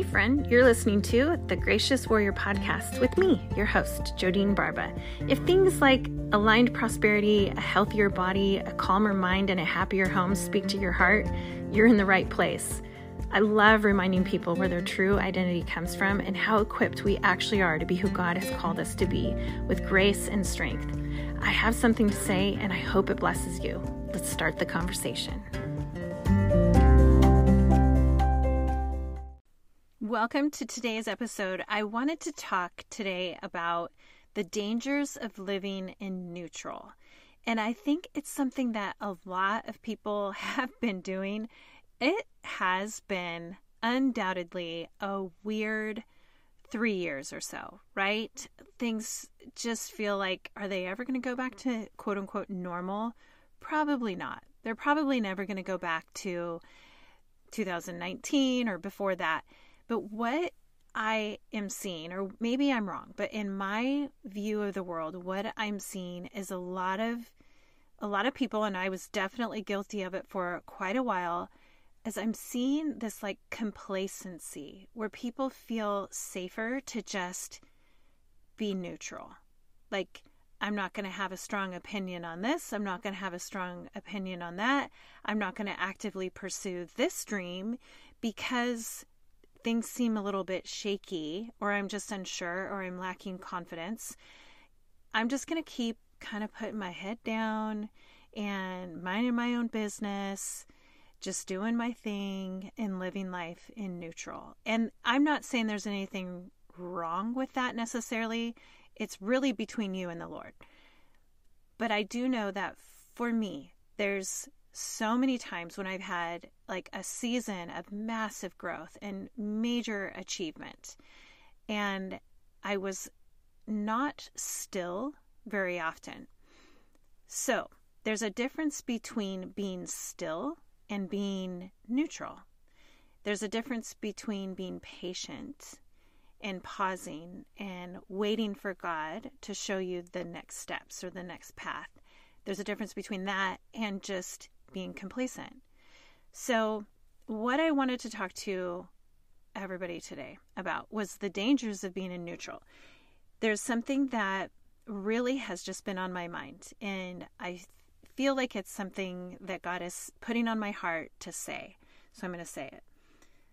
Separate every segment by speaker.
Speaker 1: Hey, friend, you're listening to the Gracious Warrior Podcast with me, your host, Jodeen Barba. If things like aligned prosperity, a healthier body, a calmer mind, and a happier home speak to your heart, you're in the right place. I love reminding people where their true identity comes from and how equipped we actually are to be who God has called us to be with grace and strength. I have something to say, and I hope it blesses you. Let's start the conversation. Welcome to today's episode. I wanted to talk today about the dangers of living in neutral. And I think it's something that a lot of people have been doing. It has been undoubtedly a weird three years or so, right? Things just feel like, are they ever going to go back to quote unquote normal? Probably not. They're probably never going to go back to 2019 or before that. But what I am seeing, or maybe I'm wrong, but in my view of the world, what I'm seeing is a lot of a lot of people, and I was definitely guilty of it for quite a while, as I'm seeing this like complacency where people feel safer to just be neutral. Like, I'm not going to have a strong opinion on this. I'm not going to have a strong opinion on that. I'm not going to actively pursue this dream because things seem a little bit shaky, or I'm just unsure, or I'm lacking confidence, I'm just going to keep kind of putting my head down and minding my own business, just doing my thing and living life in neutral. And I'm not saying there's anything wrong with that necessarily. It's really between you and the Lord. But I do know that for me, there's so many times when I've had like a season of massive growth and major achievement. And I was not still very often. So there's a difference between being still and being neutral. There's a difference between being patient and pausing and waiting for God to show you the next steps or the next path. There's a difference between that and just being complacent. So, what I wanted to talk to everybody today about was the dangers of being in neutral. There's something that really has just been on my mind, and I feel like it's something that God is putting on my heart to say. So, I'm going to say it.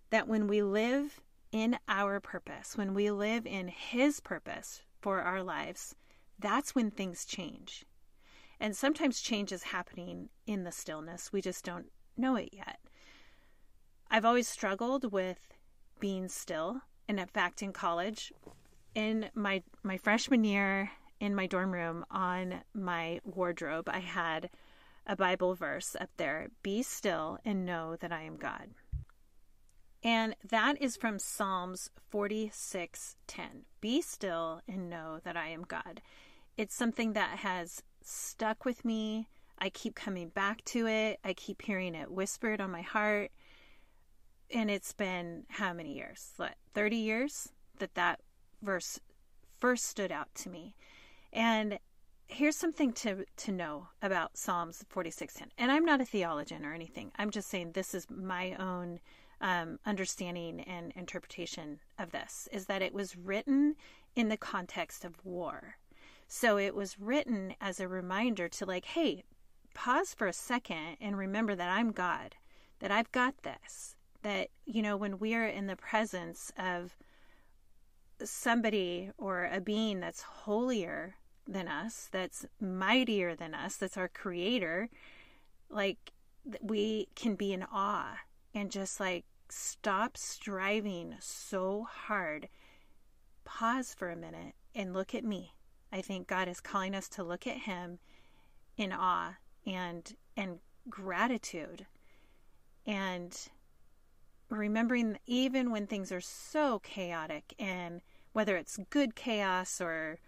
Speaker 1: That when we live in our purpose, when we live in His purpose for our lives, that's when things change. And sometimes change is happening in the stillness. We just don't know it yet. I've always struggled with being still. And in fact, in college, in my, my freshman year in my dorm room on my wardrobe, I had a Bible verse up there Be still and know that I am God. And that is from Psalms 46:10. Be still and know that I am God. It's something that has stuck with me. I keep coming back to it. I keep hearing it whispered on my heart. And it's been how many years? What, 30 years that that verse first stood out to me. And here's something to to know about Psalms 46:10. And I'm not a theologian or anything. I'm just saying this is my own um, understanding and interpretation of this is that it was written in the context of war. So it was written as a reminder to, like, hey, pause for a second and remember that I'm God, that I've got this. That, you know, when we are in the presence of somebody or a being that's holier than us, that's mightier than us, that's our creator, like we can be in awe and just like stop striving so hard. Pause for a minute and look at me. I think God is calling us to look at him in awe and and gratitude. And remembering even when things are so chaotic and whether it's good chaos or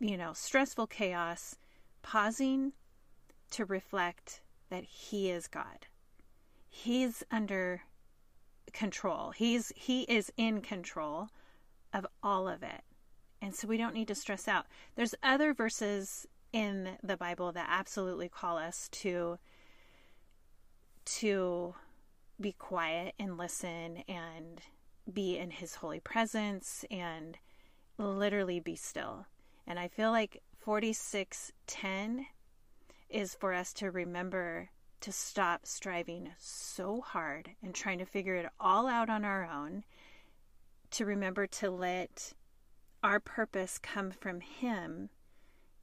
Speaker 1: you know stressful chaos pausing to reflect that he is God. He's under control. He's he is in control of all of it and so we don't need to stress out. There's other verses in the Bible that absolutely call us to to be quiet and listen and be in his holy presence and literally be still. And I feel like 4610 is for us to remember to stop striving so hard and trying to figure it all out on our own, to remember to let our purpose come from him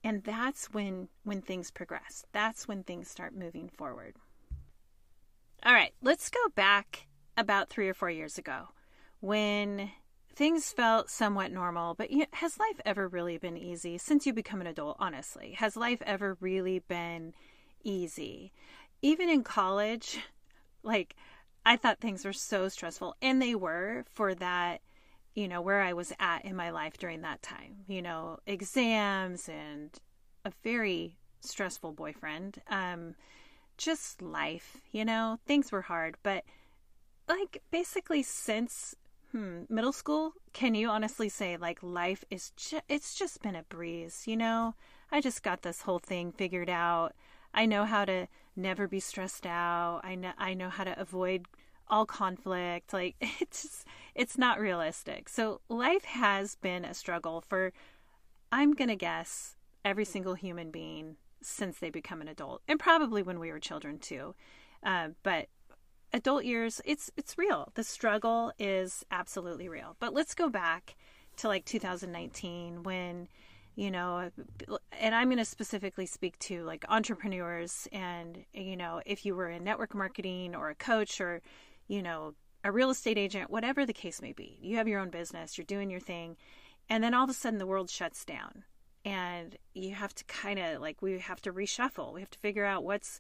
Speaker 1: and that's when when things progress. That's when things start moving forward. All right let's go back about 3 or 4 years ago when things felt somewhat normal but has life ever really been easy since you become an adult honestly? Has life ever really been easy? Even in college like i thought things were so stressful and they were for that you know, where I was at in my life during that time. You know, exams and a very stressful boyfriend. Um, just life, you know, things were hard. But like basically since hmm, middle school, can you honestly say like life is ju- it's just been a breeze, you know? I just got this whole thing figured out. I know how to never be stressed out. I know I know how to avoid all conflict. Like it's it's not realistic. So life has been a struggle for I'm going to guess every single human being since they become an adult and probably when we were children too. Uh, but adult years it's it's real. The struggle is absolutely real. But let's go back to like 2019 when you know and i'm going to specifically speak to like entrepreneurs and you know if you were in network marketing or a coach or you know, a real estate agent, whatever the case may be. You have your own business, you're doing your thing, and then all of a sudden the world shuts down. And you have to kind of like, we have to reshuffle. We have to figure out what's,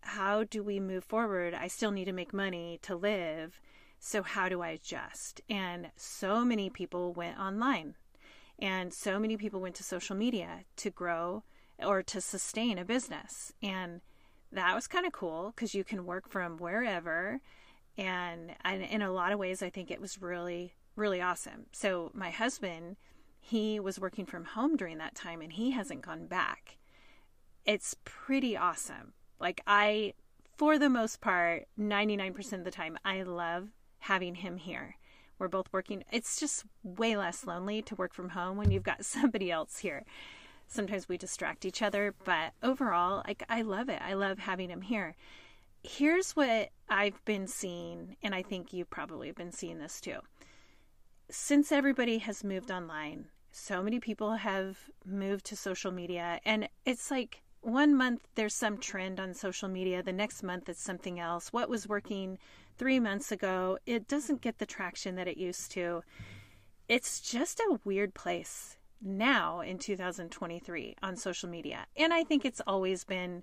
Speaker 1: how do we move forward? I still need to make money to live. So, how do I adjust? And so many people went online, and so many people went to social media to grow or to sustain a business. And that was kind of cool because you can work from wherever and, and in a lot of ways, I think it was really, really awesome. So my husband, he was working from home during that time and he hasn't gone back. It's pretty awesome. Like I, for the most part, 99% of the time, I love having him here. We're both working. It's just way less lonely to work from home when you've got somebody else here. Sometimes we distract each other, but overall, like I love it. I love having him here here's what I've been seeing, and I think you probably have been seeing this too. Since everybody has moved online, so many people have moved to social media, and it's like one month there's some trend on social media, the next month it's something else. What was working three months ago, it doesn't get the traction that it used to. It's just a weird place now in 2023 on social media. And I think it's always been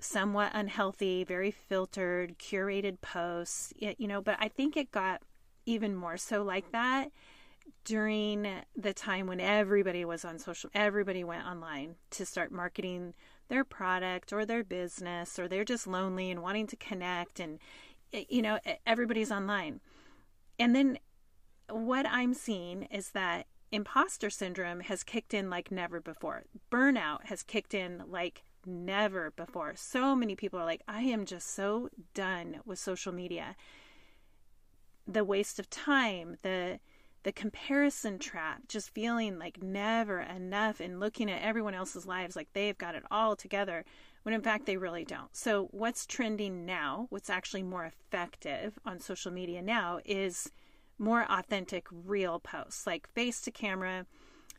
Speaker 1: somewhat unhealthy, very filtered, curated posts, you know, but I think it got even more so like that during the time when everybody was on social everybody went online to start marketing their product or their business or they're just lonely and wanting to connect and you know everybody's online. And then what i'm seeing is that imposter syndrome has kicked in like never before. Burnout has kicked in like never before. So many people are like, I am just so done with social media. The waste of time, the the comparison trap, just feeling like never enough and looking at everyone else's lives like they've got it all together when in fact they really don't. So, what's trending now, what's actually more effective on social media now is more authentic, real posts like face to camera,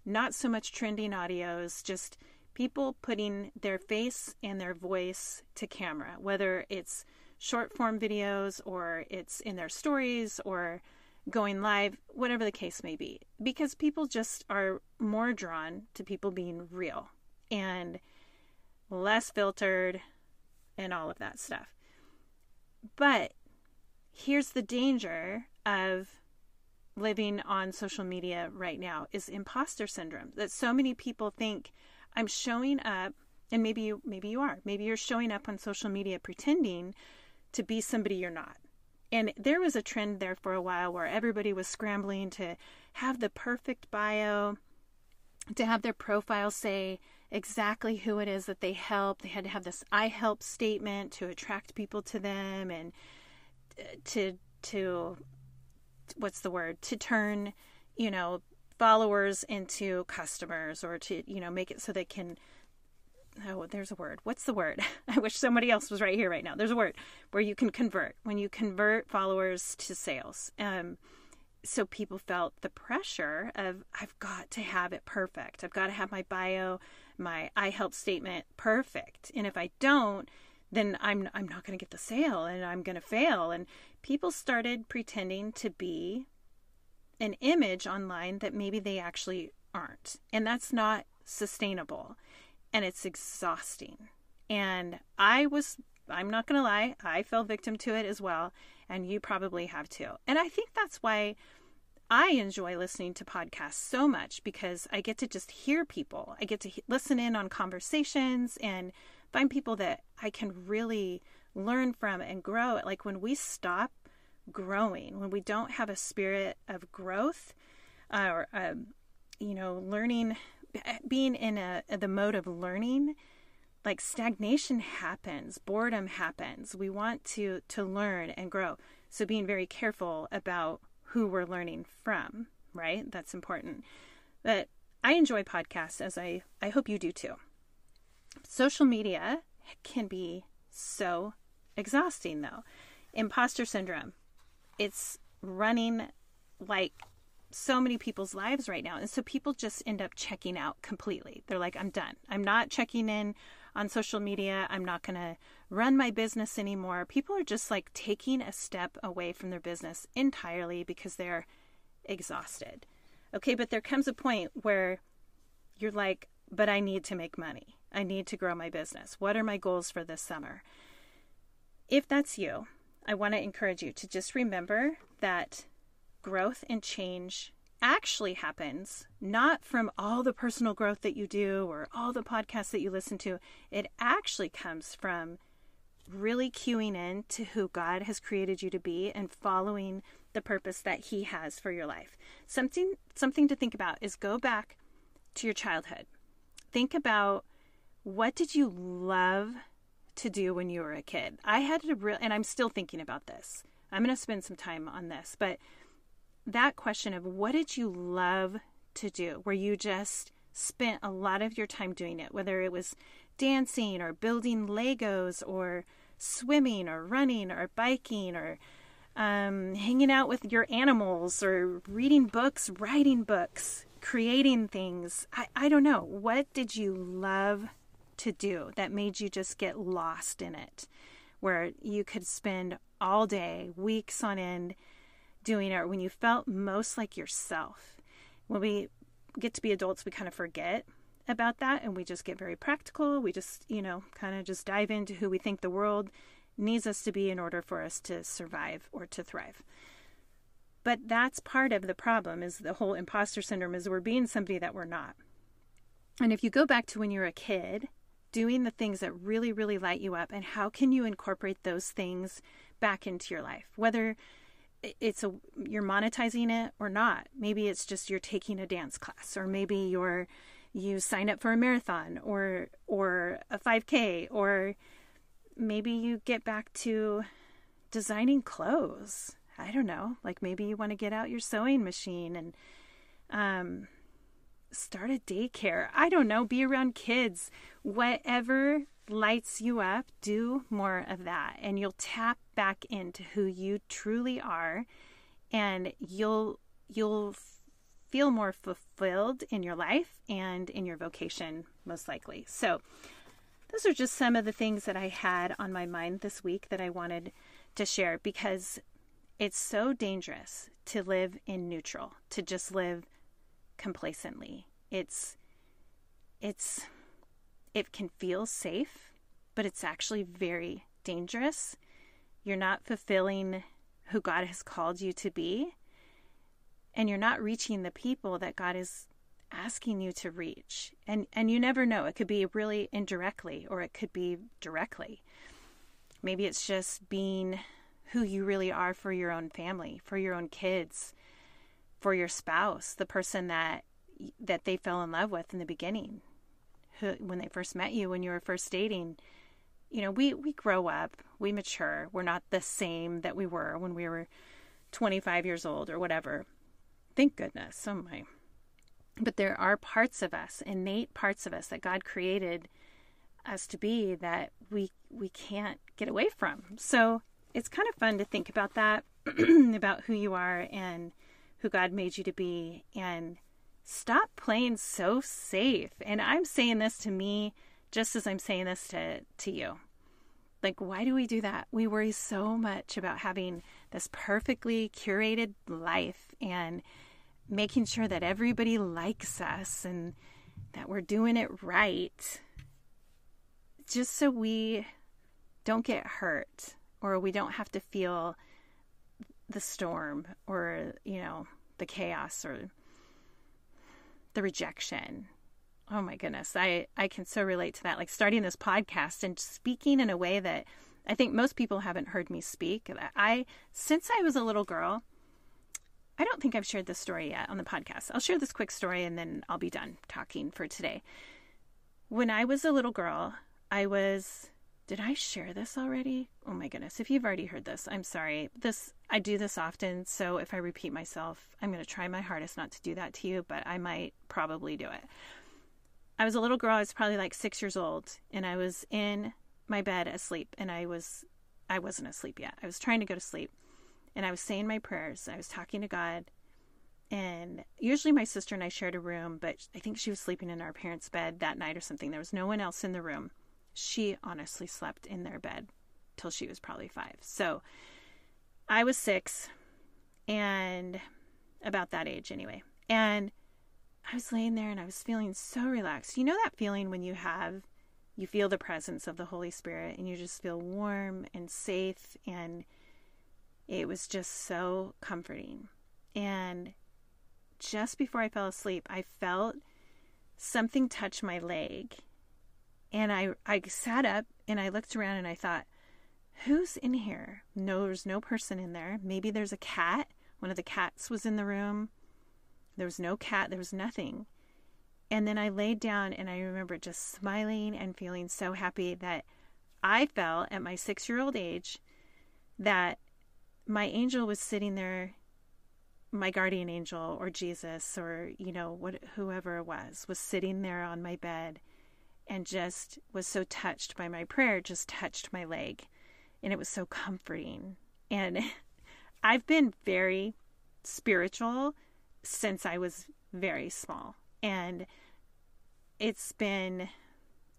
Speaker 1: not so much trending audios, just people putting their face and their voice to camera, whether it's short form videos or it's in their stories or going live, whatever the case may be, because people just are more drawn to people being real and less filtered and all of that stuff. But here's the danger of living on social media right now is imposter syndrome that so many people think I'm showing up and maybe you maybe you are. Maybe you're showing up on social media pretending to be somebody you're not. And there was a trend there for a while where everybody was scrambling to have the perfect bio, to have their profile say exactly who it is that they help. They had to have this I help statement to attract people to them and uh, to to what's the word to turn you know followers into customers or to you know make it so they can oh there's a word what's the word i wish somebody else was right here right now there's a word where you can convert when you convert followers to sales um so people felt the pressure of I've got to have it perfect. I've got to have my bio, my I help statement perfect. And if I don't, then I'm I'm not going to get the sale and I'm going to fail. And people started pretending to be an image online that maybe they actually aren't. And that's not sustainable. And it's exhausting. And I was I'm not going to lie, I fell victim to it as well, and you probably have too. And I think that's why I enjoy listening to podcasts so much because I get to just hear people. I get to listen in on conversations and find people that I can really learn from and grow. Like when we stop growing, when we don't have a spirit of growth uh, or, um, you know, learning, being in a, the mode of learning, like stagnation happens, boredom happens. We want to to learn and grow. So being very careful about who we're learning from, right? That's important. But I enjoy podcasts as I, I hope you do too. Social media can be so exhausting though. Imposter syndrome. It's running like so many people's lives right now. And so people just end up checking out completely. They're like, I'm done. I'm not checking in on social media. I'm not going to run my business anymore. People are just like taking a step away from their business entirely because they're exhausted. Okay, but there comes a point where you're like, but I need to make money. I need to grow my business. What are my goals for this summer? If that's you, I want to encourage you to just remember that growth and change actually happens not from all the personal growth that you do or all the podcasts that you listen to. It actually comes from really cueing in to who God has created you to be and following the purpose that he has for your life. Something something to think about is go back to your childhood. Think about what did you love to do when you were a kid? I had to really and I'm still thinking about this. I'm going to spend some time on this, but that question of what did you love to do where you just spent a lot of your time doing it, whether it was dancing or building Legos or swimming or running or biking or um, hanging out with your animals or reading books, writing books, creating things. I, I don't know. What did you love to do that made you just get lost in it? Where you could spend all day, weeks on end, doing it when you felt most like yourself. When we get to be adults, we kind of forget about that and we just get very practical. We just, you know, kind of just dive into who we think the world needs us to be in order for us to survive or to thrive. But that's part of the problem is the whole imposter syndrome is we're being somebody that we're not. And if you go back to when you're a kid, doing the things that really, really light you up, and how can you incorporate those things back into your life? Whether it's a you're monetizing it or not. Maybe it's just you're taking a dance class or maybe you're you sign up for a marathon or or a 5k or maybe you get back to designing clothes. I don't know. Like maybe you want to get out your sewing machine and um start a daycare. I don't know, be around kids. Whatever lights you up, do more of that and you'll tap back into who you truly are and you'll you'll feel more fulfilled in your life and in your vocation most likely. So those are just some of the things that I had on my mind this week that I wanted to share because it's so dangerous to live in neutral, to just live complacently. It's it's it can feel safe, but it's actually very dangerous. You're not fulfilling who God has called you to be, and you're not reaching the people that God is asking you to reach. And and you never know. It could be really indirectly or it could be directly. Maybe it's just being who you really are for your own family, for your own kids, for your spouse, the person that that they fell in love with in the beginning who, when they first met you, when you were first dating, you know, we, we grow up, we mature. We're not the same that we were when we were 25 years old or whatever. Thank goodness. Oh my. But there are parts of us, innate parts of us that God created us to be that we we can't get away from. So it's kind of fun to think about that, about who you are and who God made you to be, and stop playing so safe. And I'm saying this to me just as I'm saying this to to you. Like, why do we do that? We worry so much about having this perfectly curated life and making sure that everybody likes us and that we're doing it right just so we don't get hurt or we don't have to feel the storm or, you know, the chaos or the rejection. Oh my goodness. I, I can so relate to that. Like starting this podcast and speaking in a way that I think most people haven't heard me speak. I, since I was a little girl, I don't think I've shared this story yet on the podcast. I'll share this quick story and then I'll be done talking for today. When I was a little girl, I was did I share this already? Oh my goodness. If you've already heard this, I'm sorry. This I do this often, so if I repeat myself, I'm going to try my hardest not to do that to you, but I might probably do it. I was a little girl, I was probably like 6 years old, and I was in my bed asleep and I was I wasn't asleep yet. I was trying to go to sleep. And I was saying my prayers. I was talking to God. And usually my sister and I shared a room, but I think she was sleeping in our parents' bed that night or something. There was no one else in the room she honestly slept in their bed till she was probably five. So I was six and about that age anyway. And I was laying there and I was feeling so relaxed. You know that feeling when you have, you feel the presence of the Holy Spirit and you just feel warm and safe. And it was just so comforting. And just before I fell asleep, I felt something touch my leg and I, I sat up and I looked around and I thought, who's in here? No, there's no person in there. Maybe there's a cat. One of the cats was in the room. There was no cat. There was nothing. And then I laid down and I remember just smiling and feeling so happy that I felt at my six year old age that my angel was sitting there, my guardian angel or Jesus or, you know, what, whoever it was, was sitting there on my bed and just was so touched by my prayer, just touched my leg. And it was so comforting. And I've been very spiritual since I was very small. And it's been,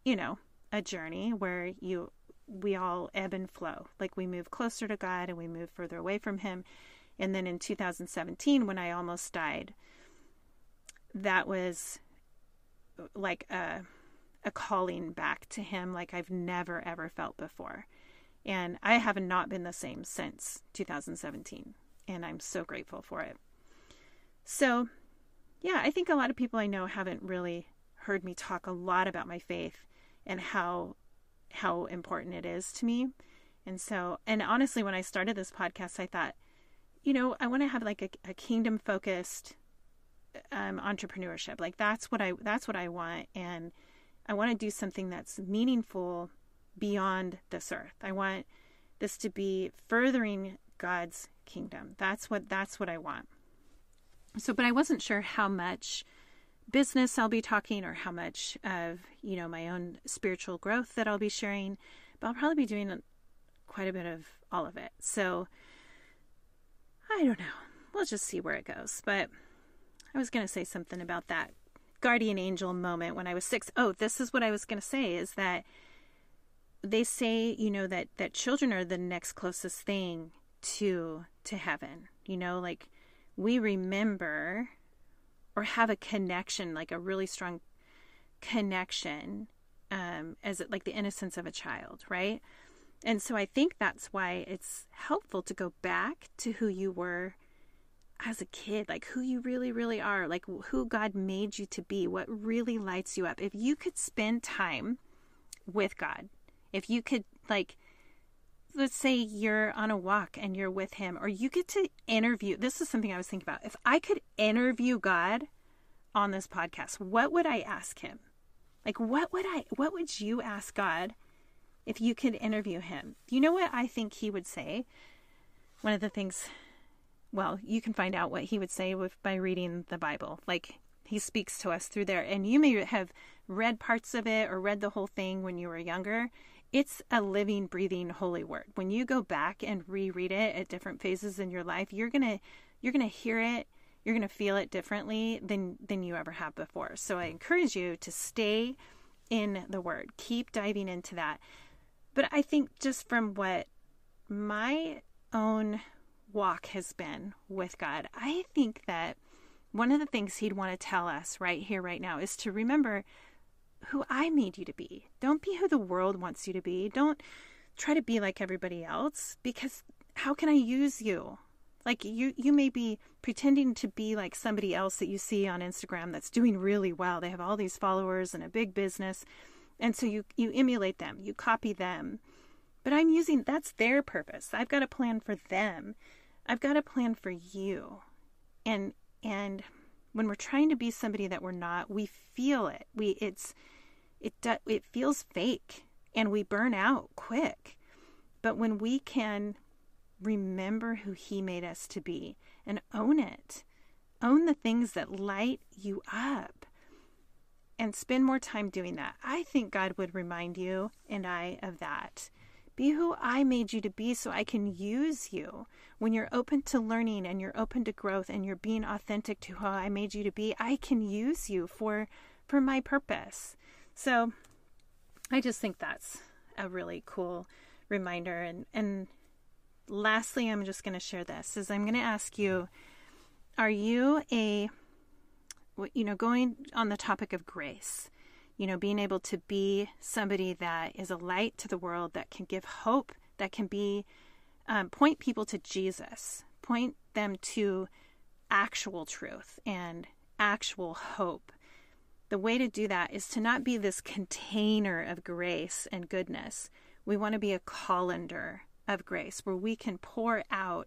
Speaker 1: you know, a journey where you we all ebb and flow. Like we move closer to God and we move further away from him. And then in 2017 when I almost died, that was like a a calling back to him like I've never ever felt before. And I have not been the same since 2017. And I'm so grateful for it. So, yeah, I think a lot of people I know haven't really heard me talk a lot about my faith and how how important it is to me. And so, and honestly, when I started this podcast, I thought, you know, I want to have like a, a kingdom focused um, entrepreneurship. Like that's what I that's what I want. And I want to do something that's meaningful beyond this earth. I want this to be furthering God's kingdom. That's what that's what I want. So, but I wasn't sure how much business I'll be talking or how much of, you know, my own spiritual growth that I'll be sharing, but I'll probably be doing quite a bit of all of it. So, I don't know. We'll just see where it goes. But I was going to say something about that guardian angel moment when I was six. Oh, this is what I was going to say is that they say, you know, that, that children are the next closest thing to to heaven. You know, like we remember or have a connection, like a really strong connection, um, as it, like the innocence of a child, right? And so I think that's why it's helpful to go back to who you were as a kid, like who you really, really are, like who God made you to be, what really lights you up. If you could spend time with God, if you could, like, let's say you're on a walk and you're with Him, or you get to interview. This is something I was thinking about. If I could interview God on this podcast, what would I ask Him? Like, what would I, what would you ask God if you could interview Him? You know what I think He would say? One of the things well, you can find out what he would say with by reading the Bible. Like he speaks to us through there. And you may have read parts of it or read the whole thing when you were younger. It's a living, breathing holy word. When you go back and reread it at different phases in your life, you're gonna you're gonna hear it, you're gonna feel it differently than than you ever have before. So I encourage you to stay in the word. Keep diving into that. But I think just from what my own walk has been with God, I think that one of the things He'd want to tell us right here, right now, is to remember who I made you to be. Don't be who the world wants you to be. Don't try to be like everybody else because how can I use you? Like you you may be pretending to be like somebody else that you see on Instagram that's doing really well. They have all these followers and a big business. And so you you emulate them, you copy them. But I'm using that's their purpose. I've got a plan for them. I've got a plan for you. And and when we're trying to be somebody that we're not, we feel it. We it's it it feels fake and we burn out quick. But when we can remember who he made us to be and own it, own the things that light you up and spend more time doing that. I think God would remind you and I of that. Be who I made you to be so I can use you. When you're open to learning and you're open to growth and you're being authentic to who I made you to be, I can use you for for my purpose. So I just think that's a really cool reminder and and lastly I'm just going to share this is I'm going to ask you are you a you know going on the topic of grace you know, being able to be somebody that is a light to the world, that can give hope, that can be, um, point people to Jesus, point them to actual truth and actual hope. The way to do that is to not be this container of grace and goodness. We want to be a colander of grace where we can pour out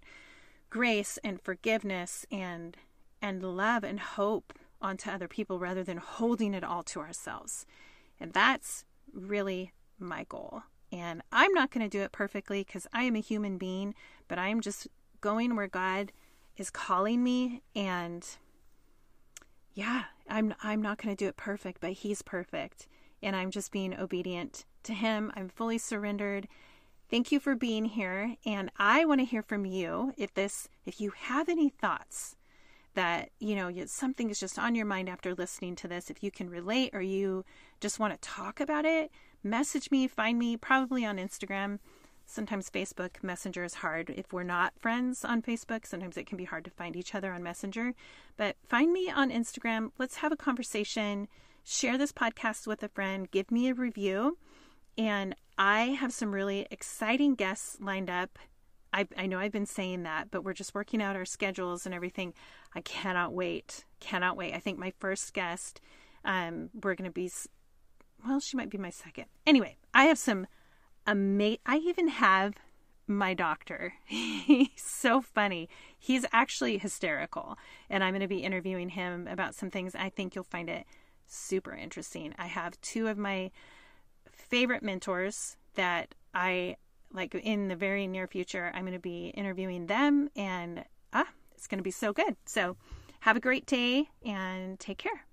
Speaker 1: grace and forgiveness and and love and hope onto other people rather than holding it all to ourselves. And that's really my goal. And I'm not going to do it perfectly because I am a human being, but I am just going where God is calling me and yeah, I'm I'm not going to do it perfect, but he's perfect and I'm just being obedient to him. I'm fully surrendered. Thank you for being here and I want to hear from you if this if you have any thoughts that you know something is just on your mind after listening to this if you can relate or you just want to talk about it message me find me probably on instagram. Sometimes facebook messenger is hard. If we're not friends on facebook sometimes it can be hard to find each other on messenger. But find me on instagram. Let's have a conversation. Share this podcast with a friend. Give me a review. And i have some really exciting guests lined up I, I know I've been saying that, but we're just working out our schedules and everything. I cannot wait. Cannot wait. I think my first guest, um, we're going to be, well, she might be my second. Anyway, I have some amazing, I even have my doctor. He's so funny. He's actually hysterical. And I'm going to be interviewing him about some things. I think you'll find it super interesting. I have two of my favorite mentors that I like in the very near future, I'm going to be interviewing them and ah, it's going to be so good. So have a great day and take care.